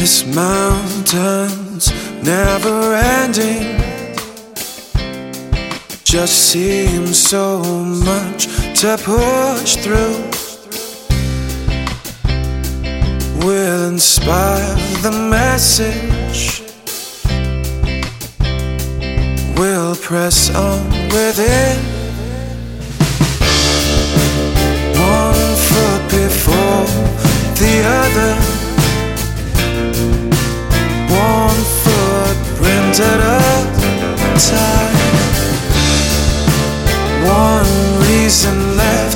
This mountain's never ending. Just seems so much to push through. Will inspire the message. We'll press on within. Time. One reason left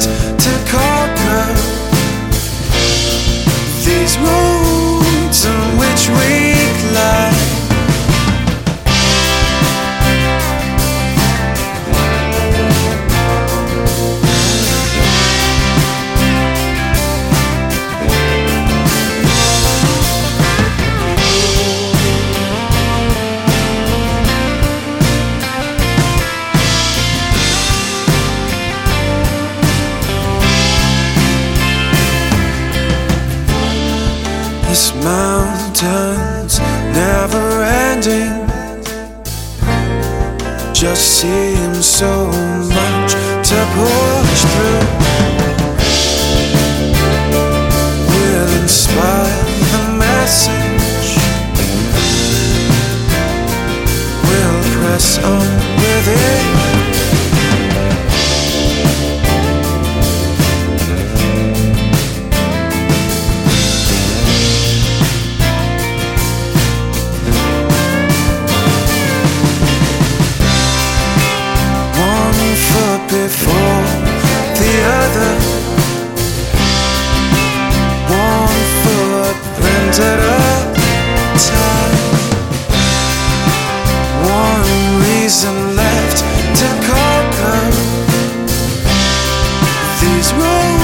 This mountain's never ending. Just seems so much to push through. We'll inspire the message. We'll press on with it. reason left to conquer these rules.